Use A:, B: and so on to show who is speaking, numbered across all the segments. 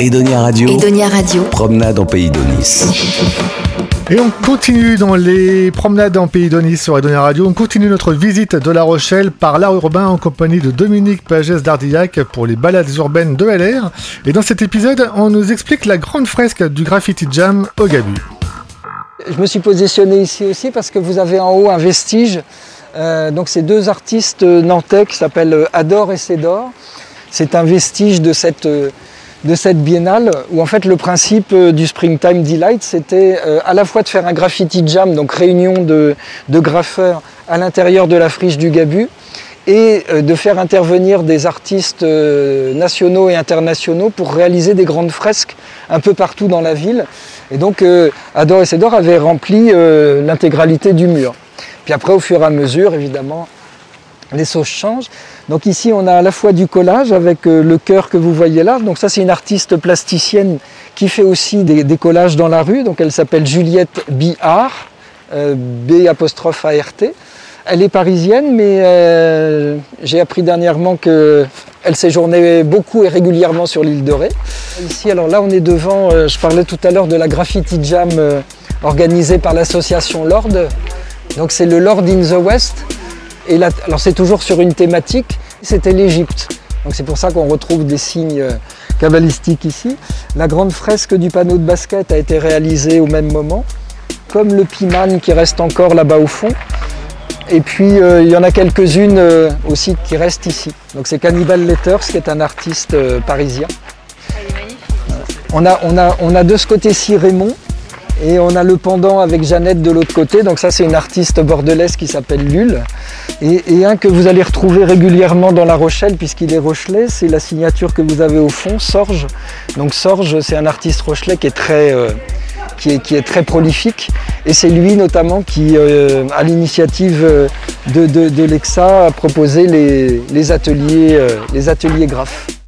A: Edonia Radio.
B: Edonia Radio.
A: Promenade en Pays d'Onis.
C: Et on continue dans les promenades en Pays d'Onis sur Edonia Radio. On continue notre visite de La Rochelle par l'art urbain en compagnie de Dominique Pagès d'Ardillac pour les balades urbaines de LR. Et dans cet épisode, on nous explique la grande fresque du Graffiti Jam au Gabu.
D: Je me suis positionné ici aussi parce que vous avez en haut un vestige. Euh, donc c'est deux artistes nantais qui s'appellent Adore et Cédor. C'est un vestige de cette, de cette biennale où en fait le principe du Springtime Delight c'était euh, à la fois de faire un graffiti jam, donc réunion de, de graffeurs à l'intérieur de la friche du Gabu, et euh, de faire intervenir des artistes nationaux et internationaux pour réaliser des grandes fresques un peu partout dans la ville. Et donc Adore et Cédor avaient rempli l'intégralité du mur. Puis après, au fur et à mesure, évidemment, les sauces changent. Donc ici, on a à la fois du collage avec le cœur que vous voyez là. Donc ça, c'est une artiste plasticienne qui fait aussi des, collages dans la rue. Donc elle s'appelle Juliette Bihart, euh, B apostrophe A-R-T. Elle est parisienne, mais euh, j'ai appris dernièrement qu'elle séjournait beaucoup et régulièrement sur l'île de Ré. Ici, alors là, on est devant, euh, je parlais tout à l'heure de la Graffiti Jam organisée par l'association Lord. Donc c'est le Lord in the West. Et là, alors c'est toujours sur une thématique, c'était l'Égypte. Donc c'est pour ça qu'on retrouve des signes cabalistiques ici. La grande fresque du panneau de basket a été réalisée au même moment, comme le Piman qui reste encore là-bas au fond. Et puis euh, il y en a quelques-unes euh, aussi qui restent ici. Donc c'est Cannibal Letters qui est un artiste euh, parisien. On a, on, a, on a de ce côté-ci Raymond, et on a le pendant avec Jeannette de l'autre côté. Donc ça c'est une artiste bordelaise qui s'appelle Lul. Et, un que vous allez retrouver régulièrement dans La Rochelle puisqu'il est rochelais, c'est la signature que vous avez au fond, Sorge. Donc Sorge c'est un artiste rochelais qui est très, euh, qui est, très prolifique. Et c'est lui notamment qui, euh, à l'initiative de, de, l'EXA, a proposé les, ateliers, euh, les ateliers graphes.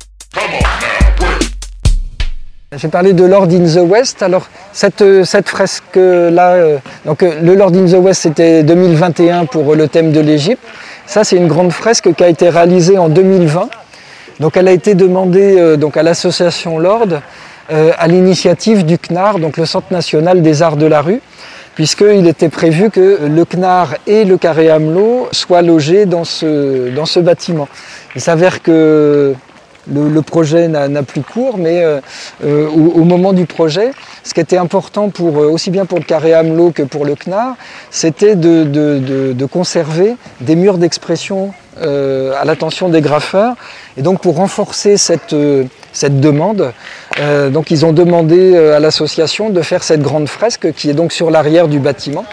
D: J'ai parlé de Lord in the West. Alors cette, cette fresque-là, euh, donc euh, le Lord in the West c'était 2021 pour le thème de l'Égypte. Ça c'est une grande fresque qui a été réalisée en 2020. Donc elle a été demandée euh, donc à l'association Lord à l'initiative du CNAR, donc le Centre national des arts de la rue, puisqu'il était prévu que le CNAR et le Carré Hamelot soient logés dans ce, dans ce bâtiment. Il s'avère que le, projet n'a plus cours, mais euh, euh, au, moment du projet, ce qui était important pour, euh, aussi bien pour le carré Hamelot que pour le CNAR, c'était de, conserver des murs d'expression à l'attention des graffeurs. Et donc pour renforcer cette, demande, donc ils ont demandé à l'association de faire cette grande fresque qui est donc sur l'arrière du bâtiment,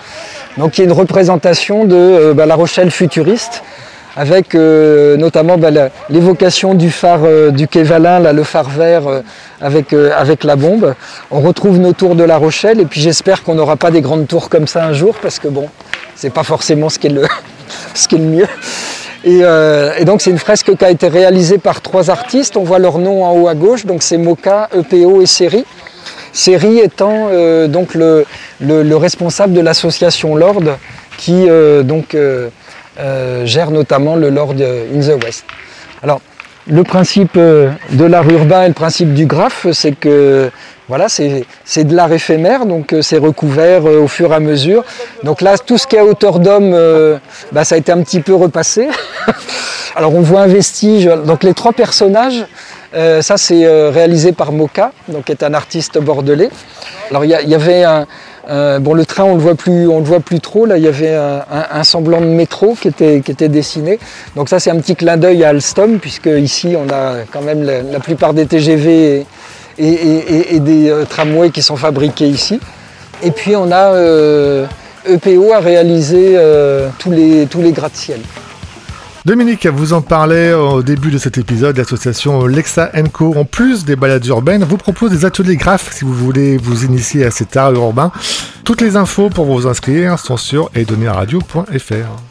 D: donc qui est une représentation de bah, La Rochelle futuriste avec euh, notamment bah, l'évocation du phare euh, du quai là, le phare vert euh, avec, avec la bombe. On retrouve nos tours de La Rochelle et puis j'espère qu'on n'aura pas des grandes tours comme ça un jour parce que bon, c'est pas forcément ce qui est le, ce qui est le mieux. Et, donc c'est une fresque qui a été réalisée par trois artistes. On voit leur nom en haut à gauche, donc c'est Moka, EPO et Série. Série étant donc le, le, responsable de l'association Lord qui donc euh, gère notamment le Lord in the West. Alors, le principe euh, de l'art urbain et le principe du graphe, c'est que voilà, c'est de l'art éphémère, donc euh, c'est recouvert au fur et à mesure. Donc là, tout ce qui est hauteur d'homme, bah, ça a été un petit peu repassé. Alors on voit un vestige, donc les trois personnages, ça c'est réalisé par Moka, donc qui est un artiste bordelais. Alors il y, avait un, euh, le train, on le voit plus, le voit plus trop. Là, il y avait un, semblant de métro qui était, dessiné. Donc ça, c'est un petit clin d'œil à Alstom, puisque ici, on a quand même la, plupart des TGV et, des euh, tramways qui sont fabriqués ici. Et puis, on a EPO e à réaliser euh, tous les, tous les gratte-ciel.
C: Dominique, vous en parlez au début de cet épisode, l'association Lexa Co, en plus des balades urbaines, vous propose des ateliers graphes si vous voulez vous initier à cet art urbain. Toutes les infos pour vous inscrire sont sur edoniradio.fr.